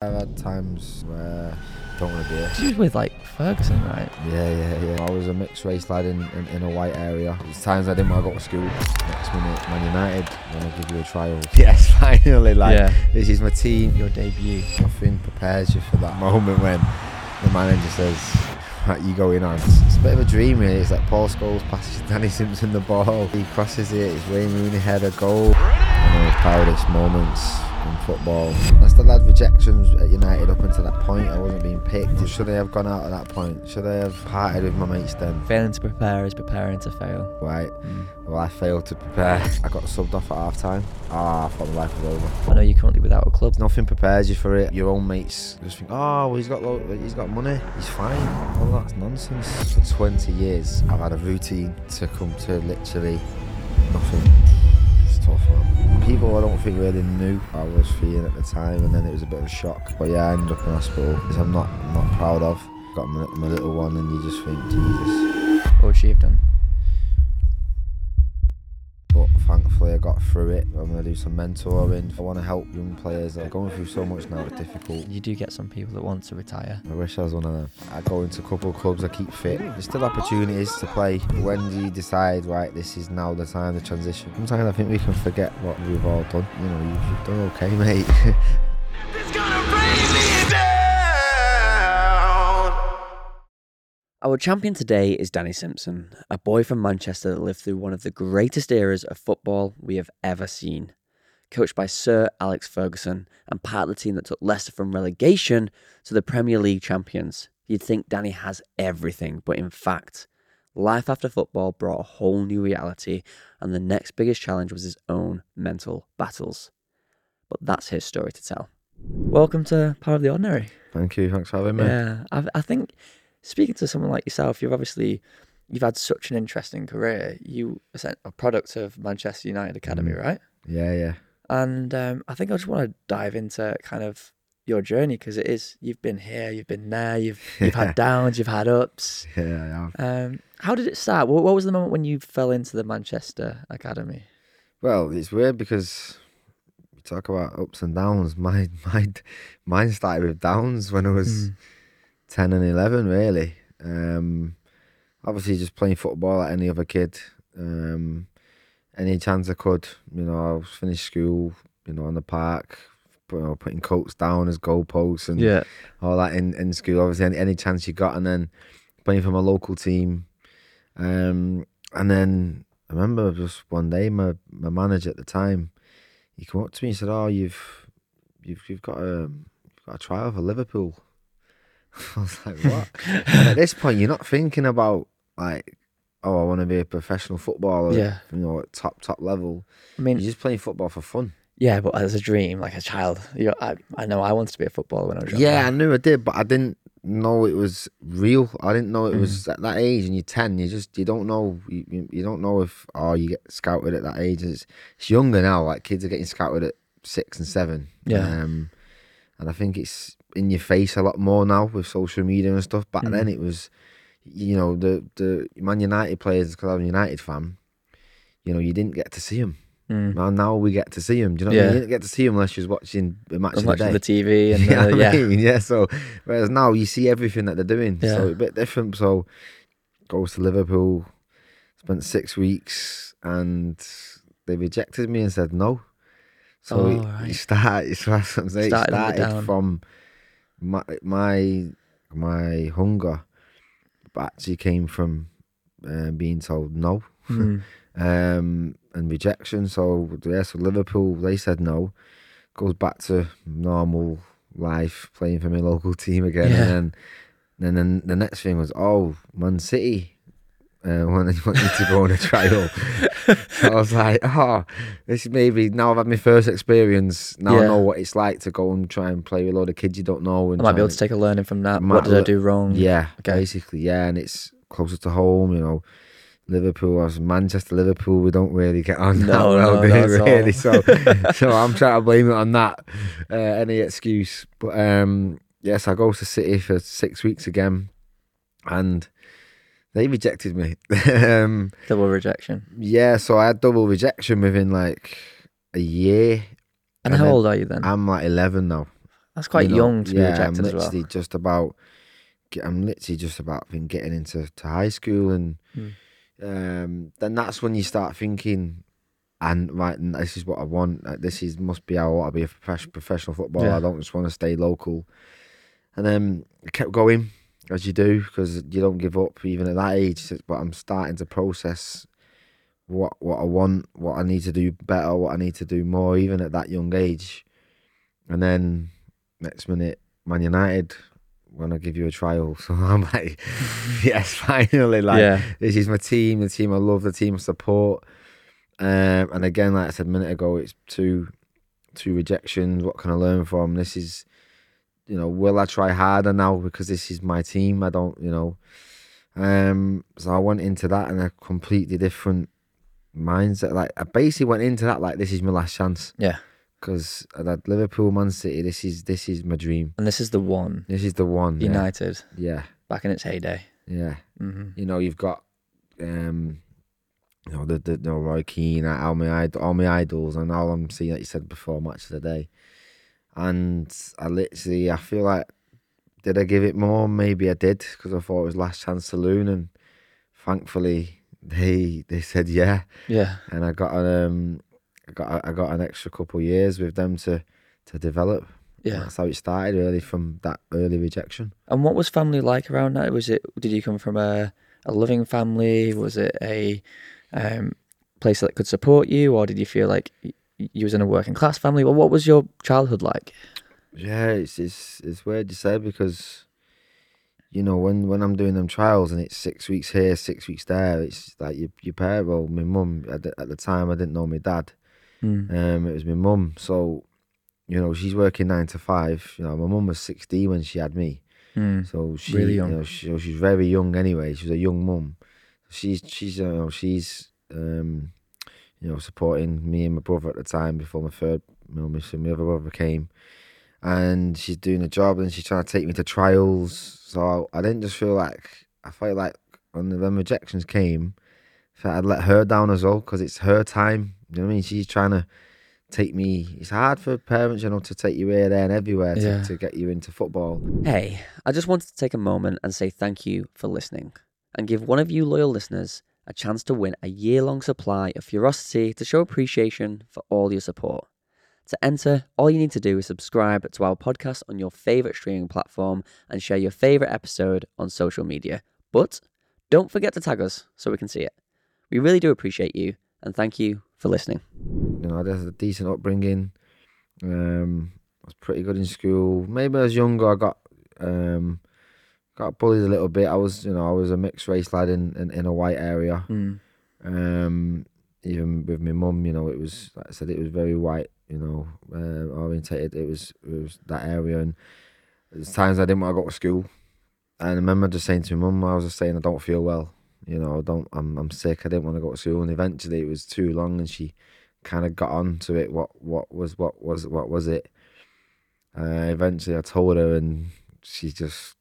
I've had times where I don't want to be here. Was with like Ferguson, right? Yeah, yeah, yeah. I was a mixed race lad in, in, in a white area. There's times I didn't want to go to school. Next minute, Man United want to give you a trial. Yes, finally, like yeah. this is my team. Your debut. Nothing prepares you for that moment when the manager says, right, you go in on. It's, it's a bit of a dream, really. It's like Paul Scholes passes Danny Simpson the ball. He crosses it. It's Wayne Rooney header goal. One of the proudest moments in football. I still had rejections at United up until that point. I wasn't being picked. Should I have gone out at that point? Should I have parted with my mates then? Failing to prepare is preparing to fail. Right. Mm. Well, I failed to prepare. I got subbed off at half time. Ah, I thought my life was over. I know you're currently without a club. Nothing prepares you for it. Your own mates just think, oh, well, he's got lo- he's got money, he's fine. Well, that's nonsense. For 20 years, I've had a routine to come to literally nothing. It's tough, man. People I don't think really knew I was feeling at the time, and then it was a bit of a shock. But yeah, I ended up in hospital, which I'm not I'm not proud of. Got my, my little one, and you just think, Jesus. What would she have done? But thankfully, I got through it. I'm gonna do some mentoring. I want to help young players. They're going through so much now. It's difficult. You do get some people that want to retire. I wish I was one of them. I go into a couple of clubs, I keep fit. There's still opportunities to play. When do you decide, right, this is now the time, the transition? Sometimes I think we can forget what we've all done. You know, you've done okay, mate. Our champion today is Danny Simpson, a boy from Manchester that lived through one of the greatest eras of football we have ever seen. Coached by Sir Alex Ferguson and part of the team that took Leicester from relegation to the Premier League champions, you'd think Danny has everything, but in fact, life after football brought a whole new reality, and the next biggest challenge was his own mental battles. But that's his story to tell. Welcome to Power of the Ordinary. Thank you. Thanks for having me. Yeah, I, I think speaking to someone like yourself, you've obviously you've had such an interesting career. You are a product of Manchester United Academy, Mm. right? Yeah, yeah. And um, I think I just want to dive into kind of your journey because it is you've been here, you've been there, you've you've had downs, you've had ups. Yeah, I have. Um, how did it start? What, what was the moment when you fell into the Manchester Academy? Well, it's weird because we talk about ups and downs. My, my, mine started with downs when I was Mm. 10 and 11 really. Um obviously just playing football like any other kid um any chance i could. You know i was finished school you know on the park you know, putting coats down as goalposts and Yeah, all that in, in school. Obviously any, any chance you got and then playing for my local team. Um and then i remember just one day my my manager at the time he came up to me and said oh you've you've you've got a you've got a trial for liverpool I was like, what? and at this point, you're not thinking about like, oh, I want to be a professional footballer. Yeah. You know, at top top level. I mean, You're just playing football for fun. yeah, but as a dream, like a child, you I, I know I wanted to be a footballer when I was young. Yeah, I knew I did, but I didn't know it was real. I didn't know it Mm. was at that age, and you're ten. You just you don't know. You, you, you don't know if oh you get scouted at that age. It's it's younger now. Like kids are getting scouted at six and seven. Yeah. Um, and I think it's in your face a lot more now with social media and stuff. Back Mm. then, it was, you know, the the Man United players because I'm a United fan. You know, you didn't get to see them. Mm. Now, now we get to see them. Do you know? What I mean? You didn't get to see them unless you was watching the match I was the watching day. the TV and uh, what I yeah, mean? Yeah. So whereas now you see everything that they're doing. Yeah. So a bit different. So goes to Liverpool, spent six weeks, and they rejected me and said no. So Oh, it, right. it started. So that's what I'm saying. It Started with started from my my my hunger, actually came from uh, being told no Mm. um, and rejection. So yeah, so Liverpool they said no. Goes back to normal life, playing for my local team again, Yeah. and then then then the next thing was oh Man City. Uh, want, want you to go on a trial. so I was like, oh, this is maybe now I've had my first experience. Now I Yeah. know what it's like to go and try and play with a load of kids you don't know. And I might be try able to take a learning from that. Might What did I look- do wrong? yeah, Okay. basically, yeah, and it's closer to home, you know. Liverpool, as Manchester, Liverpool, we don't really get on that No, well, no, do not at all. really? So, so I'm trying to blame it on that, uh, any excuse. But um, yes, I go to City for six weeks again, and they rejected me. um, Double rejection. yeah, so I had double rejection within like a year. And, And how old are you then? I'm like 11 now. That's quite you know, young to be yeah, rejected I'm as well. literally just about. I'm literally just about think, getting into to high school, and Mm. um, then that's when you start thinking, and right, and this is what I want. Like, this is must be how I want to be a profes- professional footballer. Yeah. I don't just want to stay local. And then I kept going as you do because you don't give up even at that age. But I'm starting to process what what I want, what I need to do better, what I need to do more, even at that young age. And then next minute, Man United want to give you a trial. So I'm like, yes, finally, like yeah, this is my team, the team I love, the team I support. Um, and again, like I said a minute ago, it's two two rejections. What can I learn from? This is, you know, will I try harder now because this is my team? I don't, you know. Um, so I went into that in a completely different mindset. Like I basically went into that like this is my last chance yeah. because that Liverpool, Man City, this is this is my dream. And this is the one This is the one. United Yeah, back in its heyday. yeah. hmm you know, you've got um you know the the you know, Roy Keane, all my all my idols, and all I'm seeing like you said before match of the day, and I literally I feel like did I give it more? Maybe I did because I thought it was last chance saloon, and thankfully they they said yeah, Yeah. and I got an um I got I got an extra couple of years with them to to develop. Yeah. That's how it started, really, from that early rejection. And what was family like around that? Was it? Did you come from a a loving family? Was it a um, place that could support you, or did you feel like you was in a working class family? Well, what was your childhood like? Yeah, it's it's it's weird to say because you know when when I'm doing them trials and it's six weeks here, six weeks there, it's like your your parent. Well, my mum at the, at the time I didn't know my dad. Mm. Um, it was my mum. So you know she's working nine to five. You know my mum was sixteen when she had me. Mm. So she, Really you know, she, she's very young anyway. She was a young mum. She's she's you know she's um you know supporting me and my brother at the time before my third you know my, my other brother came, and she's doing a job and she's trying to take me to trials. So I didn't just feel like I felt like when the when rejections came, I felt I'd let her down as well because it's her time. You know what I mean? She's trying to take me. It's hard for parents, you know, to take you here, there, and everywhere to, Yeah. to get you into football. Hey, I just wanted to take a moment and say thank you for listening and give one of you loyal listeners a chance to win a year long supply of Ferocity to show appreciation for all your support. To enter, all you need to do is subscribe to our podcast on your favourite streaming platform and share your favourite episode on social media. But don't forget to tag us so we can see it. We really do appreciate you and thank you for listening. you know, I had a decent upbringing. Um, I was pretty good in school. Maybe was younger, I got um, got bullied a little bit. I was, you know, I was a mixed race lad in, in, in a white area. Mm. Um, even with my mum, you know, it was like I said, it was very white, you know, uh, orientated. It was it was that area, and there's times I didn't want to go to school. And I remember just saying to my mum, I was just saying I don't feel well, you know, I don't, I'm I'm sick. I didn't want to go to school, and eventually it was too long, and she kind of got on to it. What what was what was what was it? Uh, eventually, I told her, and she just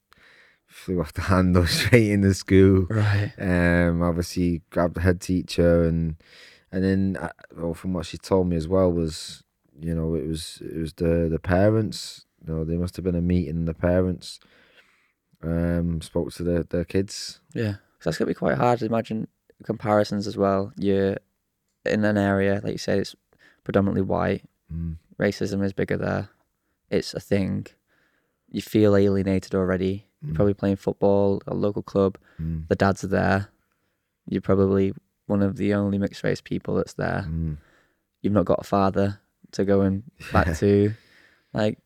flew off the handle straight into school Right. um, obviously grabbed the head teacher and and then uh, well, from what she told me as well was you know it was it was the the parents you know there must have been a meeting the parents um spoke to the the kids Yeah, so that's gonna be quite hard to imagine comparisons as well. You're in an area, like you said, it's predominantly white. mm. Racism is bigger there. It's a thing. You feel alienated already. Mm. probably playing football at a local club. Mm. The dads are there. You're probably one of the only mixed race people that's there. Mm. You've not got a father to go and back to. Like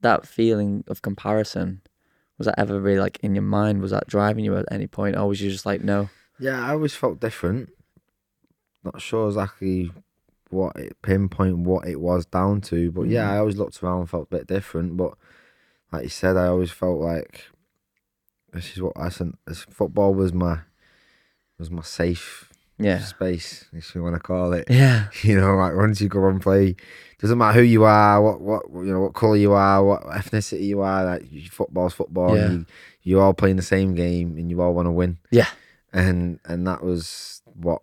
that feeling of comparison. Was that ever really like in your mind? Was that driving you at any point, or was you just like, no? yeah I always felt different not sure exactly what it pinpoint what it was down to but yeah Mhm. I always looked around and felt a bit different but like you said I always felt like this is what I said this football was my was my safe Yeah. space, if you want to call it. Yeah. You know, like once you go and play, doesn't matter who you are, what what you know, what color you are, what ethnicity you are. Like football's football. Yeah. You you all playing the same game, and you all want to win. Yeah. And and that was what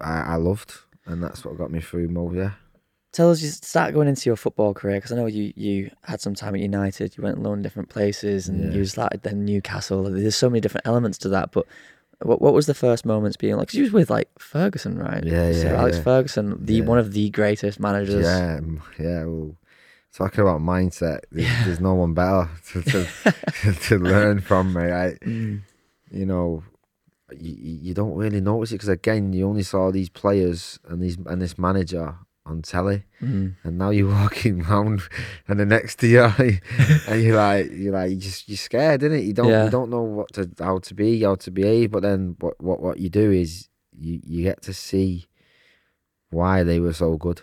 I, I loved, and that's what got me through most. Yeah. Tell us you start going into your football career because I know you you had some time at United. You went and loaned different places, and Yeah. you started then Newcastle. There's so many different elements to that. But what what was the first moments being like? 'cause you was with like Ferguson, right? Yeah, yeah, Alex yeah. Ferguson, the Yeah. one of the greatest managers. Yeah, yeah. Well, talking about mindset, there's, there's no one better to to, to learn from, mate. I, Mm. you know, you, you you don't really notice it because again, you only saw these players and these and this manager on telly, Mm. and now you're walking round, and the next to you, and you're like, you're like, you just you're scared, innit? You don't Yeah. you don't know what to how to be, how to behave, but then what what what you do is you you get to see why they were so good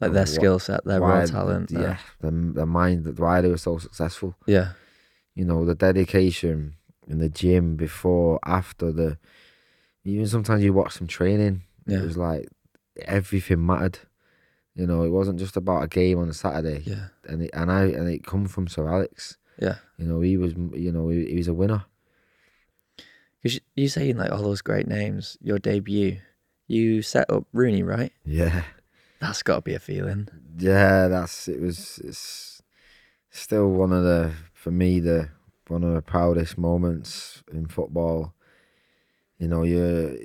Like their What- skill set, their why- talent. Yeah, their- the, the mind, why they were so successful. yeah, You know, the dedication in the gym before, after the. Even sometimes you watch some training. Yeah. It was like everything mattered. You know, it wasn't just about a game on a Saturday. yeah, And it, and I and it come from Sir Alex. yeah. You know, he was. You know, he, he was a winner. Because you, saying like all those great names, your debut, you set up Rooney, right? Yeah, That's got to be a feeling. yeah. That's it. Was it's still one of the for me the one of the proudest moments in football. You know, you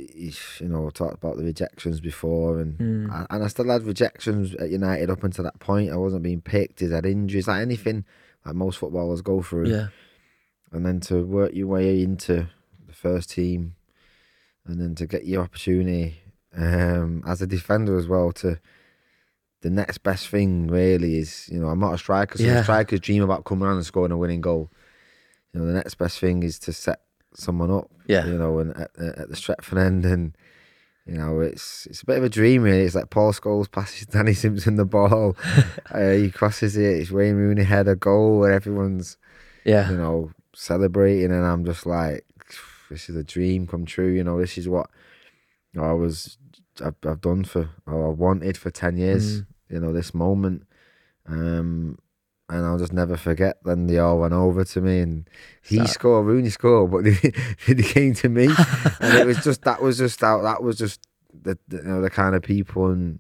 you know talked about the rejections before, and Mm. I, and I still had rejections at United up until that point. I wasn't being picked. I had injuries, like anything like most footballers go through. Yeah, And then to work your way into the first team, and then to get your opportunity um, as a defender as well. To the next best thing really is, you know, I'm not a striker, so Yeah. strikers dream about coming on and scoring a winning goal. You know, the next best thing is to set someone up yeah, you know, and at, at the Stretford end, and you know, it's it's a bit of a dream. Really, it's like Paul Scholes passes Danny Simpson the ball, uh, he crosses it, it's Wayne Rooney a goal, and everyone's yeah, you know celebrating, and I'm just like, this is a dream come true. You know, this is what I was I've, I've done for or I wanted for ten years. Mm. You know, this moment. Um, and I'll just never forget. Then they all went over to me, and he Start. scored, Rooney scored, but they, they came to me, and it was just that was just out. That was just the, the you know the kind of people and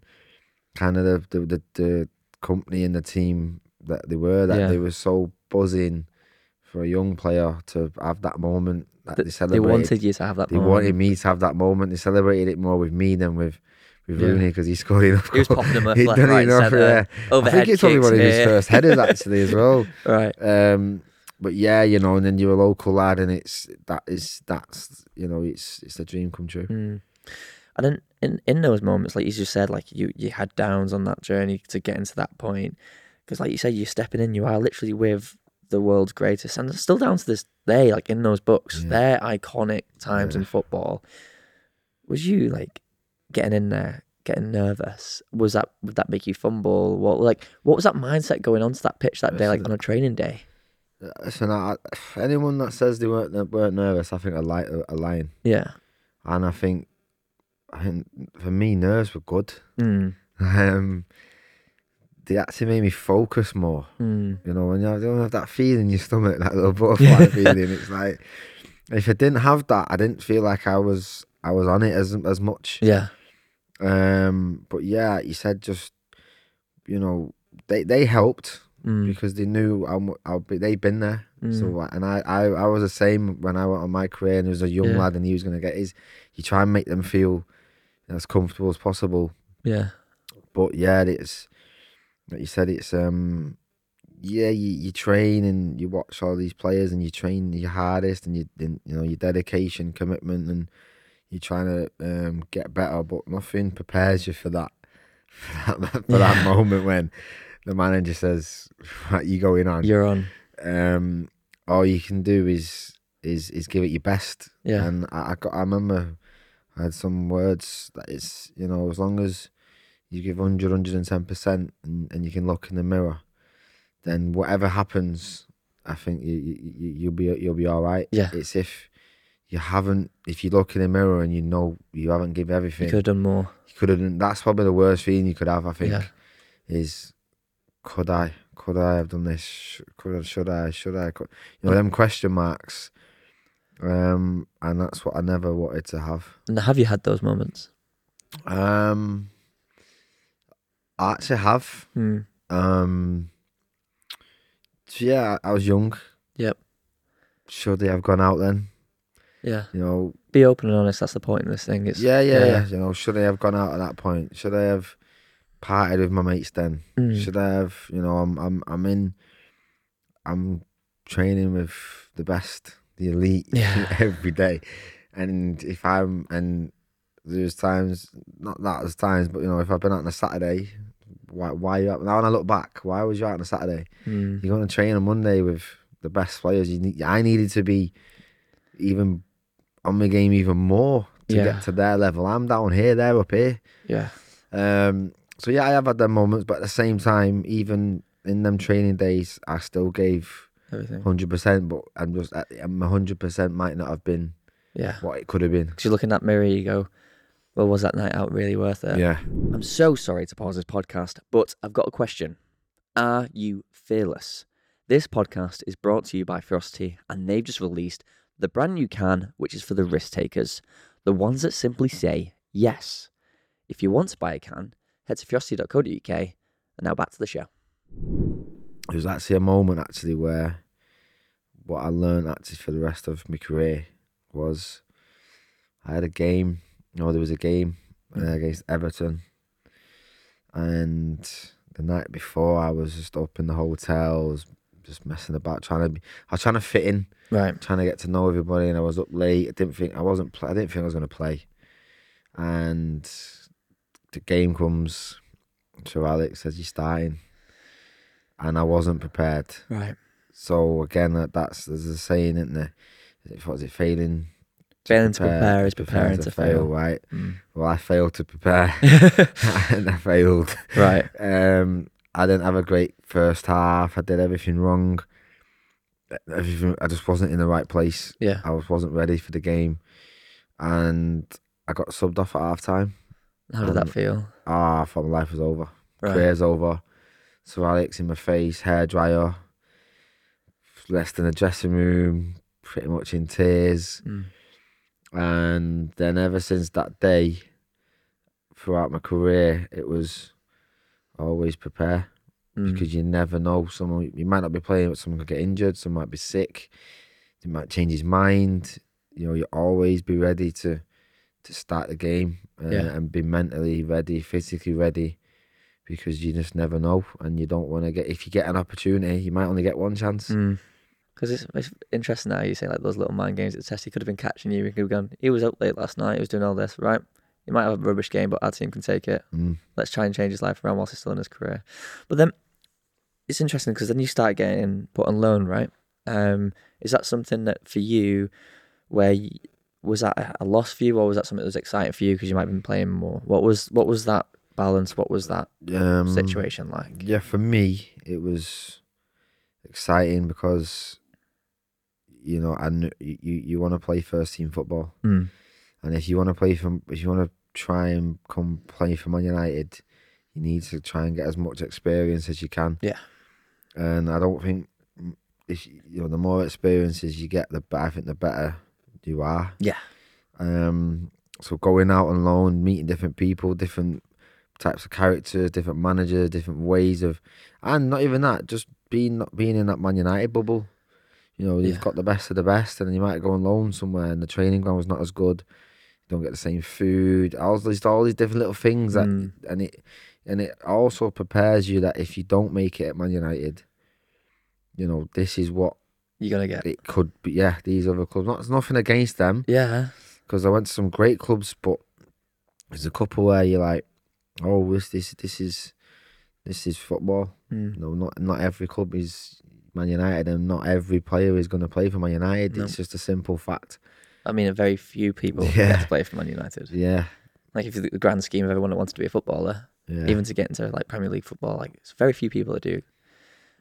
kind of the the, the, the company and the team that they were. That Yeah. they were so buzzing for a young player to have that moment that Th- they they wanted you to have that. They moment. wanted me to have that moment. They celebrated it more with me than with with Yeah. Rooney because he scored enough. He was popping them up He'd done right, enough, yeah. I think it's probably one of his first headers actually as well. Right. Um, but yeah, you know, and then you're a local lad, and it's that is that's you know, it's it's a dream come true. Mm. And then in, in those moments, like you just said, like you you had downs on that journey to get into that point, because like you said, you're stepping in. You are literally with the world's greatest, and still down to this day, like in those books, Yeah. they're iconic times in football. Was you like getting in there, getting nervous? Was that would that make you fumble? What like what was that mindset going on to that pitch that day, like on a training day? Listen, I, anyone that says they weren't weren't nervous, I think are, li- are lying. Yeah. And I think, I think for me, nerves were good. Mm. Um, they actually made me focus more. Mm. You know, when you don't have that feeling in your stomach, that little butterfly feeling, it's like if I didn't have that, I didn't feel like I was I was on it as as much. Yeah. Um, but yeah, you said just you know they they helped Mm. because they knew how, big they'd been there. Mm. So and I, I I was the same when I went on my career and there was a young Yeah. lad and he was going to get his. You try and make them feel as comfortable as possible. Yeah. But yeah, it's like you said, it's um yeah, you, you train and you watch all these players and you train your hardest and you and, you know your dedication, commitment, and you're trying to um, get better. But nothing prepares you for that for that, for that moment when the manager says, "Right, "You going on?" You're on. um, all you can do is is is give it your best. Yeah. And I, I got I remember I had some words that it's you know as long as you give 100 110 percent and and you can look in the mirror, then whatever happens, I think you, you you- you'll be you'll be all right. Yeah. It's if you haven't if you look in the mirror and you know you haven't given everything, You could have done more. you could have done. That's probably the worst feeling you could have. I think Yeah. is could I could I have done this? Could I? Should I? Should I? Could, you know them question marks. Um, and that's what I never wanted to have. And have you had those moments? Um, I actually have. Hmm. Um, yeah, I I was young. Yep. Should they have gone out then? Yeah. You know, Be open and honest. That's the point in this thing. It's yeah, yeah, yeah. yeah. You know, should I have gone out at that point? Should I have parted with my mates then? Mm. Should I have? You know, I'm, I'm, I'm in. I'm training with the best, the elite, Yeah. every day. And if I'm, and there's times, not that there's times, but you know, if I've been out on a Saturday, why, why you out? Now when I look back, why was you out on a Saturday? Mm. You're going to train on Monday with the best players. You need, I needed to be even on my game even more to Yeah. get to their level. I'm down here, they're up here. Yeah. Um, so yeah, I have had them moments, but at the same time, even in them training days, I still gave Everything. hundred percent. But I'm just, I'm hundred percent might not have been Yeah. what it could have been. Because you look in that mirror, you go, "Well, was that night out really worth it?" Yeah. I'm so sorry to pause this podcast, but I've got a question. Are you fearless? This podcast is brought to you by Ferocity, and they've just released the brand new can, which is for the risk takers, the ones that simply say yes. If you want to buy a can, head to ferocity.co.uk. And now back to the show. It was actually a moment actually where what I learned actually for the rest of my career was I had a game. No, there was a game uh, against Everton, and the night before I was just up in the hotel, I was just messing about, trying to be. I was trying to fit in, Right. trying to get to know everybody, and I was up late. I didn't think I wasn't. I didn't think I was going to play, and the game comes. Sir Alex says you're starting, and I wasn't prepared. Right. So again, that, that's there's a saying, isn't there? What is it? Failing. Failing to prepare is preparing to fail. Right. Mm. Well, I failed to prepare, and I failed. right. Um, I didn't have a great first half. I did everything wrong. Everything. I just wasn't in the right place. Yeah. I was wasn't ready for the game, and I got subbed off at half time. How did that feel? Ah, I thought my life was over. Right. Career's over. Sir Alex in my face, hair dryer, left in the dressing room, pretty much in tears. Mm. And then ever since that day, throughout my career, it was always prepare Mm. because you never know. Someone you might not be playing, but someone could get injured. Someone might be sick. He might change his mind. You know, you always be ready to to start the game uh, Yeah. and be mentally ready, physically ready, because you just never know, and you don't want to get. If you get an opportunity, you might only get one chance. Because it's, it's interesting now you say like those little mind games at the test. He could have been catching you. He could have gone. He was up late last night. He was doing all this. Right. He might have a rubbish game, but our team can take it. Mm. Let's try and change his life around whilst he's still in his career. But then it's interesting because then you start getting put on loan, right? Um, is that something that for you, where y was that a- a loss for you, or was that something that was exciting for you because you might have been playing more? What was what was that balance? What was that Um, situation like? Yeah, for me, it was exciting because you know, and you you want to play first team football, Mm. and if you want to play from if you want to try and come play for Man United, you need to try and get as much experience as you can. Yeah. And I don't think if you know the more experiences you get, the better. I think the better you are. Yeah. Um. So going out on loan, meeting different people, different types of characters, different managers, different ways of, and not even that, just being not being in that Man United bubble. You know, you've Yeah. got the best of the best, and you might go on loan somewhere, and the training ground was not as good. You don't get the same food. All these, all these different little things that, Mm. and it, and it also prepares you that if you don't make it at Man United, you know, this is what You're gonna get. it could be. Yeah, these other clubs. Not, nothing against them Yeah. because I went to some great clubs, but there's a couple where you're like, oh, this this this is this is football. Mm. No, not not every club is Man United, and not every player is going to play for Man United. No. It's just a simple fact. I mean, a very few people get to play for Man United. Yeah, Like if you look at the grand scheme of everyone that wants to be a footballer, yeah, even to get into like Premier League football, like it's very few people that do.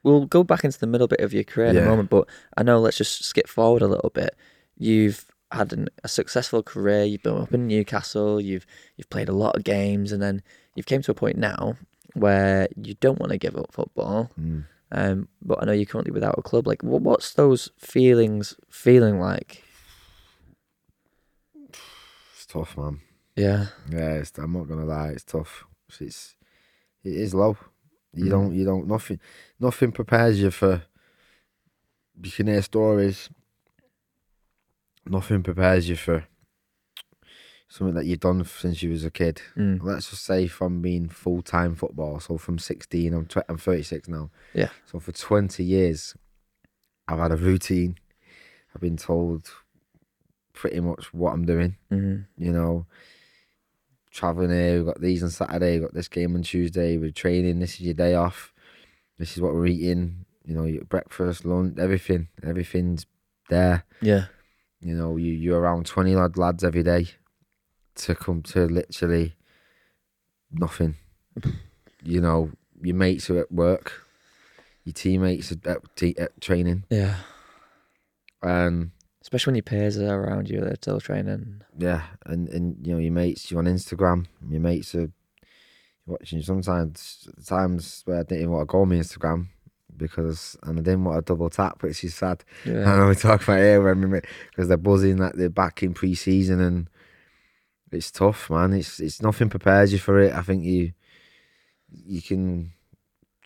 We'll go back into the middle bit of your career in a Yeah. moment, but I know let's just skip forward a little bit. You've had an, a successful career. You've been up in Newcastle. You've you've played a lot of games, and then you've came to a point now where you don't want to give up football. Mm. Um, but I know you're currently without a club. Like, what, what's those feelings feeling like? it's tough, man. Yeah, Yeah, it's, I'm not gonna lie, it's tough. It's It is low. You Mm. don't. You don't. Nothing. Nothing prepares you for. You can hear stories. Nothing prepares you for something that you've done since you was a kid. Mm. Let's just say from being full time football. So from sixteen, I'm tw- I'm 36 now. Yeah. So for 20 years, I've had a routine. I've been told pretty much what I'm doing. Mm. You know, traveling here. We've got these on Saturday. We've got this game on Tuesday. We're training. This is your day off. This is what we're eating. You know, your breakfast, lunch, everything. Everything's there. Yeah. You know, you you're around twenty odd lads every day to come to literally nothing. you know, your mates are at work, your teammates are at, t- at training, Yeah. and Especially when your peers are around you, they're still training. yeah, and and you know your mates you're on Instagram, your mates are watching. you Sometimes times where I didn't even want to go on my Instagram because and I didn't want to double tap, which is sad. I Yeah. know we talk about here when we because they're buzzing that they're back in pre-season and it's tough, man. It's it's nothing prepares you for it. I think you you can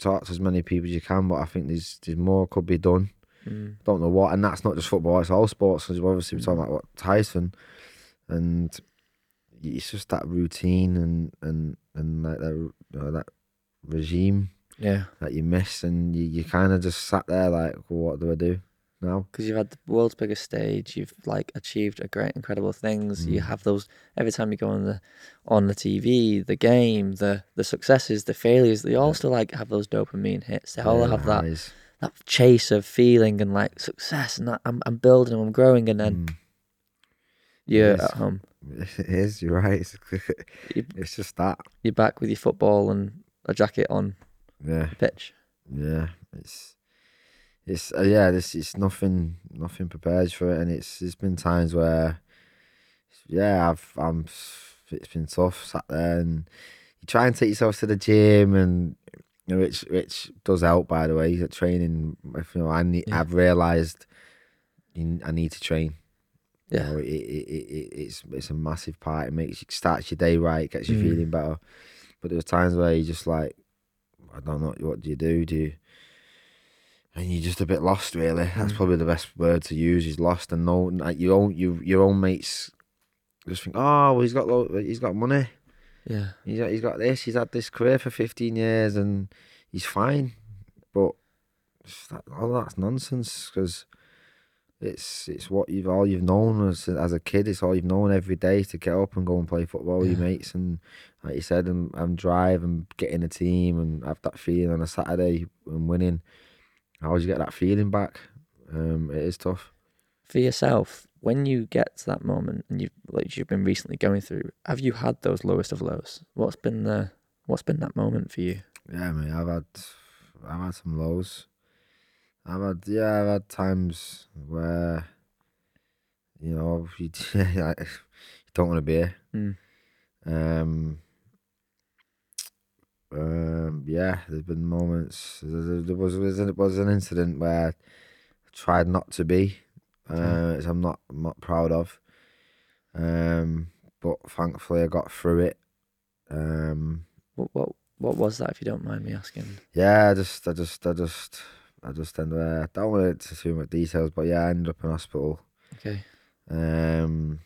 talk to as many people as you can, but I think there's there's more could be done. Mm. Don't know what, and that's not just football; it's all sports. Because obviously we're talking about what Tyson, and it's just that routine and and and like that you know, that regime Yeah. that you miss, and you, you kind of just sat there like, well, what do I do now? because you've had the world's biggest stage, you've like achieved a great, incredible things. You Mm. have those every time you go on the on the TV, the game, the the successes, the failures. They all still like have those dopamine hits. They all Yeah, have that. That chase of feeling and like success, and that I'm I'm building, and I'm growing, and then Mm. you're Yes. at home. It is. You're right. It's, it's just that. You're back with your football and a jacket on Yeah. pitch. Yeah. It's. It's uh, yeah. This it's nothing. Nothing prepares for it, and it's. There's been times where. Yeah, I've. I'm. It's been tough. Sat there and you try and take yourself to the gym and. You which which does help by the way. At training, if you know, I need, Yeah. I've realised, you- I need to train. You Yeah, know, it, it, it, it, it's it's a massive part. It makes you starts your day right, gets you Mm. feeling better. But there's times where you just like, I don't know, what do you do? Do you, and you're just a bit lost, really. That's Mm. probably the best word to use. Is lost and no, like your own you your own mates just think, oh, well, he's got lo- he's got money. Yeah, He's got, he's got this. He's had this career for 15 years and he's fine. But that, all that's nonsense because it's it's what you've all you've known as as a kid. It's all you've known every day to get up and go and play football with your mates and like you said and, and drive and get in a team and have that feeling on a Saturday and winning. How would you get that feeling back? Um, it is tough. for yourself, when you get to that moment and you've like you've been recently going through, have you had those lowest of lows? What's been the what's been that moment for you? Yeah, mate. I've had I've had some lows. I've had yeah, I've had times where you know you, you don't want to be here. Mm. Um, um, yeah, there's been moments. There, there was was an, was an incident where I tried not to be, uh, which I'm not I'm not proud of. Um, but thankfully I got through it. Um, What what what was that? If you don't mind me asking. yeah, I just, I just, I just, I just ended. Uh, I don't want to too much details, but yeah, I ended up in hospital. Okay. Um,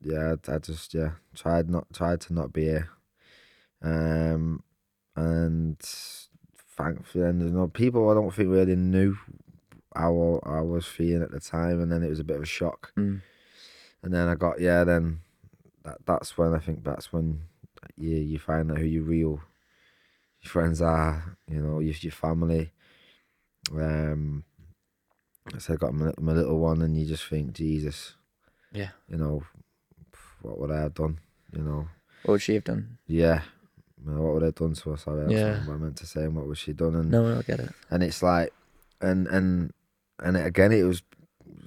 yeah, I, I just, yeah, tried not, tried to not be here. Um, and thankfully, and you know, people I don't think really knew how I was feeling at the time, and then it was a bit of a shock. Mm. And then I got, yeah, then that, that's when I think that's when you you find out who your real your friends are, you know, your your family. Um, so I got my, my little one, and you just think, Jesus, Yeah. you know, what would I have done? You know, What would she have done? yeah, what would I have done to her? Sorry, Yeah. what I meant to say. And what was she done? And No, I get it. and it's like, and and and it, again, it was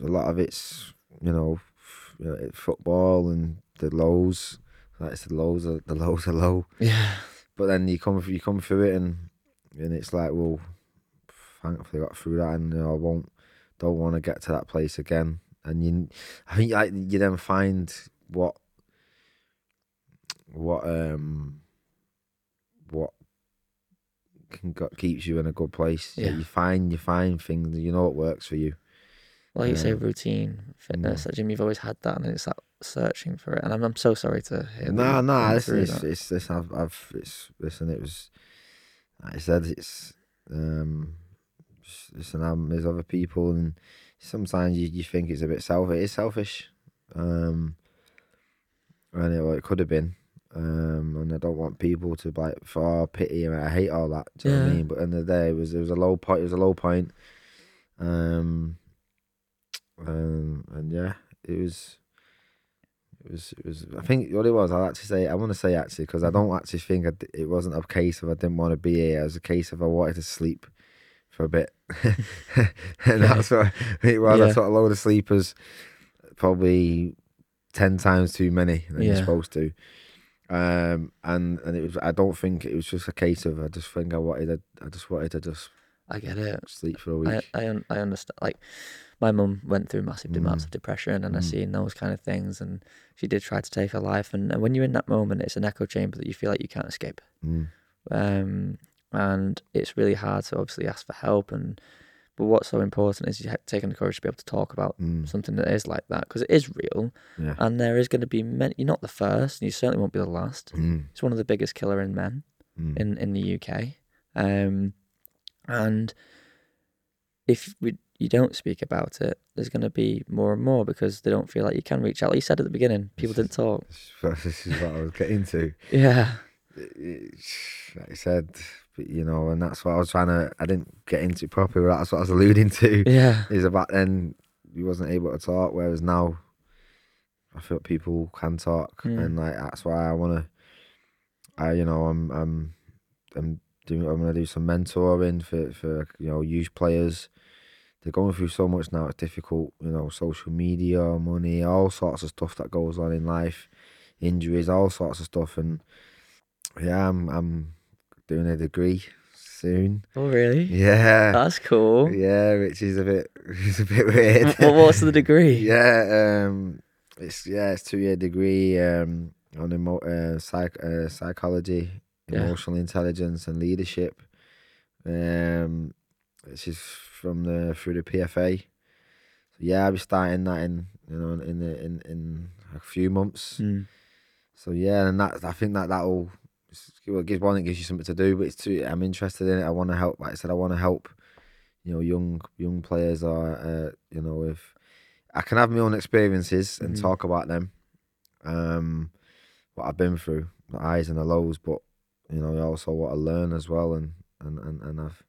a lot of it's you know, f- you know, football and the lows. Like it's the lows, are, the lows are low. Yeah. But then you come you come through it and and it's like, well, thankfully I got through that, and you know, I won't don't want to get to that place again. And you, I think like you then find what what um what can got, keeps you in a good place. You- Yeah. You find you find things you know what works for you. Like you say, routine, fitness. Gym, you've always had that, and it's that searching for it. And I'm, I'm so sorry to hear. that No, no, it's, that. it's, it's, I've, I've, it's, listen, it was, like I said, it's, um, listen, um, there's other people, and sometimes you, you think it's a bit selfish. It's selfish, um, and it, well, it could have been, um, and I don't want people to like for pity, and I hate all that. Do you know what I mean? But in the day, it was, it was a low point. It was a low point, um, um, and yeah, it was. It was, it was. I think what it was. I'll actually say. I want to say actually because I don't actually think I it wasn't a case of I didn't want to be here. It was a case of I wanted to sleep for a bit, and that's what it was. Yeah. I took a load of sleepers, probably ten times too many than you're supposed to. Um, and and it was. I don't think it was just a case of. I just think I wanted. To, I just wanted to just I get it. sleep for a week. I I, un- I understand. Like my mum went through massive amounts Mm. of depression, and I Mm. seen those kind of things, and she did try to take her life. And, and when you're in that moment, it's an echo chamber that you feel like you can't escape. Mm. Um, and it's really hard to obviously ask for help. And but what's so important is you taking the courage to be able to talk about Mm. something that is like that because it is real, Yeah. and there is going to be many. You're not the first, and you certainly won't be the last. Mm. It's one of the biggest killer in men Mm. in in the UK. Um, and if we you don't speak about it, there's going to be more and more because they don't feel like you can reach out. Like you said at the beginning, people didn't talk. This, is what I was getting to. Yeah, like I said, you know, and that's what I was trying to. I didn't get into properly. but That's what I was alluding to. yeah, Is about then we wasn't able to talk, whereas now I feel people can talk, Mm. and like that's why I want to. I you know I'm I'm I'm doing I'm gonna do some mentoring for for you know youth players. They're going through so much now. It's difficult, you know, social media, money, all sorts of stuff that goes on in life, injuries, all sorts of stuff, and yeah, I'm I'm doing a degree soon. Oh, really? Yeah, That's cool. yeah, which is a bit it's a bit weird. What, what's the degree? yeah, um, it's yeah, it's two year degree um on emo- uh, psych uh, psychology, Yeah. emotional intelligence, and leadership. Um, which is from the through the PFA. So yeah, I'll be starting that in you know in the in in a few months. Mm. So yeah, and that I think that that'll well, gives one it gives you something to do, but it's too. I'm interested in it. I want to help. Like I said, I want to help. You know, young young players are. uh, you know if I can have my own experiences and Mhm. talk about them, um, what I've been through, the highs and the lows, but you know, also what I learn as well, and and and, and I've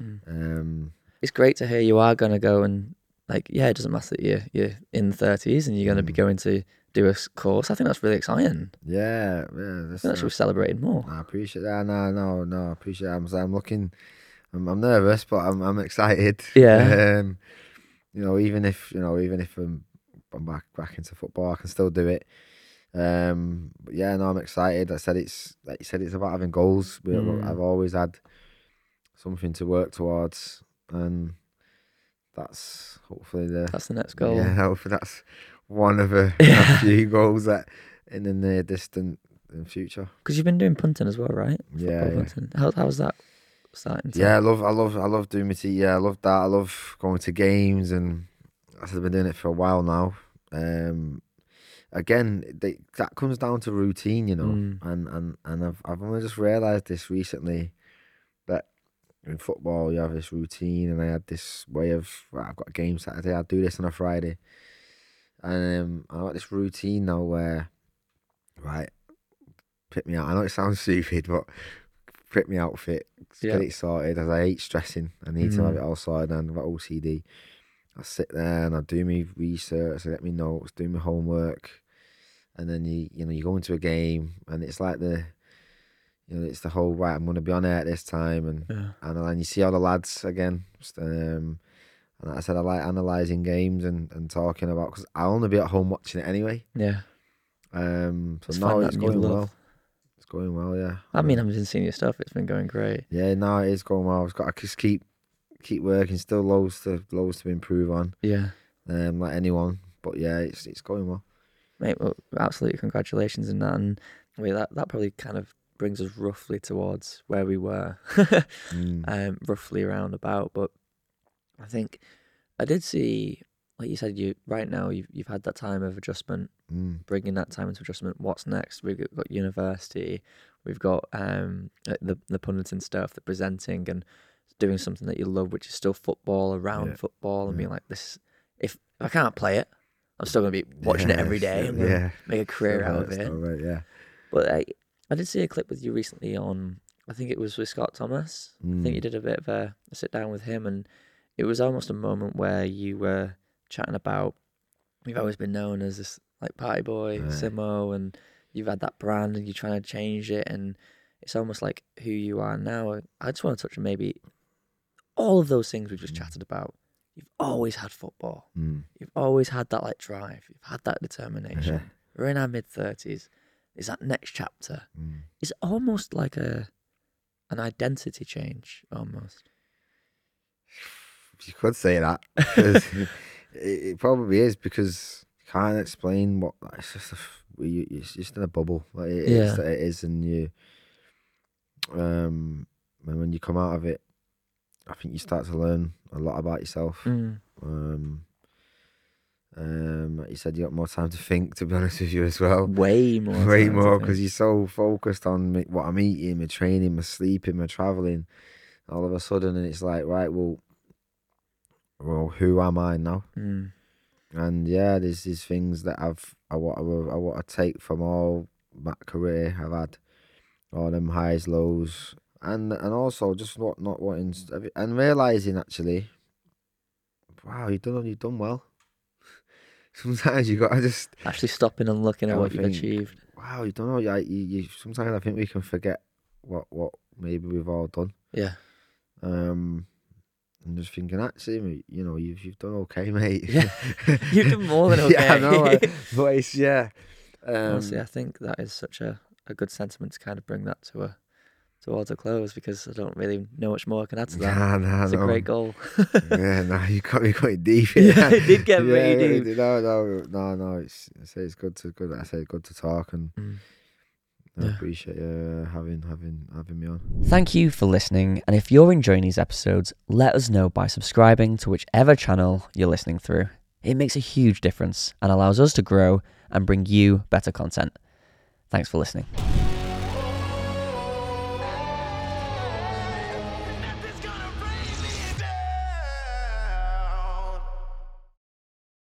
Mm. um It's great to hear you are going to go and like yeah, it doesn't matter that you're you're in the thirties and you're going to be Mm. going to do a course. I think that's really exciting. yeah yeah. I That's, think that should be celebrated more. I appreciate that. No, no, no. I appreciate. That. I'm, I'm looking. I'm, I'm nervous, but I'm, I'm excited. Yeah. Um, you know, even if you know, even if I'm, I'm back back into football, I can still do it. Um, but yeah, no, I'm excited. I said it's like you said, it's about having goals. Mm. I've always had something to work towards, and that's hopefully the That's the next goal. yeah, hopefully that's one of a, a few goals that in the near distant in future. Because you've been doing punting as well, right? Yeah, Football yeah. punting. How how's that starting? to- Yeah, I love, I love, I love doing my tea. Yeah, I love that. I love going to games, and I've been doing it for a while now. Um, again, they, that comes down to routine, you know, Mm. and and and I've I've only just realised this recently in football you have this routine, and I had this way of right, I've got a game Saturday, I'll do this on a Friday, and um, I got this routine now where, right, pick me out. I know it sounds stupid, but pick me outfit, Yeah. get it sorted. As I hate stressing, I need to have Mm. it all sorted. And I've got OCD. I sit there and I do my research, I get my notes, do my homework, and then you you know you go into a game and it's like the you know it's the whole right. I'm going to be on air at this time, and Yeah. and then you see all the lads again. Um, and like I said I like analysing games and, and talking about because I'll only be at home watching it anyway. Yeah. Um, so no, it's new going love. well. It's going well, yeah. I mean, I've been seeing your stuff. It's been going great. yeah, no, it is going well. I've got to just keep keep working. Still loads to loads to improve on, Yeah. um, like anyone. But yeah, it's it's going well. Mate, well, absolutely congratulations in that. And wait, that, that probably kind of brings us roughly towards where we were, Mm. um, roughly around about. But I think I did see, like you said, you right now you've you've had that time of adjustment, Mm. bringing that time into adjustment. What's next? We've got university, we've got um uh, the the punting stuff, the presenting, and doing something that you love, which is still football, around Yeah. football, and Yeah. being like this. If I can't play it, I'm still gonna be watching it every Yeah, day. I'm yeah. make a career out of it. right, yeah. But I, I did see a clip with you recently on, I think it was with Scott Thomas. I think you Mm. did a bit of a, a sit down with him, and it was almost a moment where you were chatting about. You've always been known as this like party boy, Right. Simo, and you've had that brand, and you're trying to change it, and it's almost like who you are now. I just want to touch on maybe all of those things we've just Mm. chatted about. You've always had football. Mm. You've always had that like drive. You've had that determination. We're in our mid thirties. Is that next chapter? Mm. It's almost like a an identity change, almost. You could say that. it, it probably is because you can't explain what it's just. A, you, it's just in a bubble. Like it, is, Yeah. it is, and you. Um, and when you come out of it, I think you start to learn a lot about yourself. Mm. Um, um, you said you got more time to think. To be honest with you, as well. Way more. way more because you're so focused on me, what I'm eating, my training, my sleeping, my traveling. All of a sudden, and it's like, right, well, well, who am I now? Mm. And yeah, there's these things that I've I want I want to take from all my career I've had, all them highs, lows, and and also just not not wanting and realizing actually, wow, you've done you've done well. Sometimes you got to just Actually, stopping and looking at what you've think- achieved. wow, you don't know. Yeah, you, you sometimes I think we can forget what what maybe we've all done. Yeah. Um, I'm just thinking, actually, you know, you've you've done okay, mate. Yeah, you've done more than yeah, I know. okay. But it's yeah. Um, Honestly, I think that is such a, a good sentiment to kind of bring that to a towards a close because I don't really know much more I can add to that. Nah, nah, it's a great goal. yeah, no, you got me quite deep. Yeah, it did get yeah, really really deep. did. No, no, no, no. It's I say it's good to good. I say good to talk, and Mm. I Yeah. appreciate you having having having me on. Thank you for listening, and if you're enjoying these episodes, let us know by subscribing to whichever channel you're listening through. It makes a huge difference and allows us to grow and bring you better content. Thanks for listening.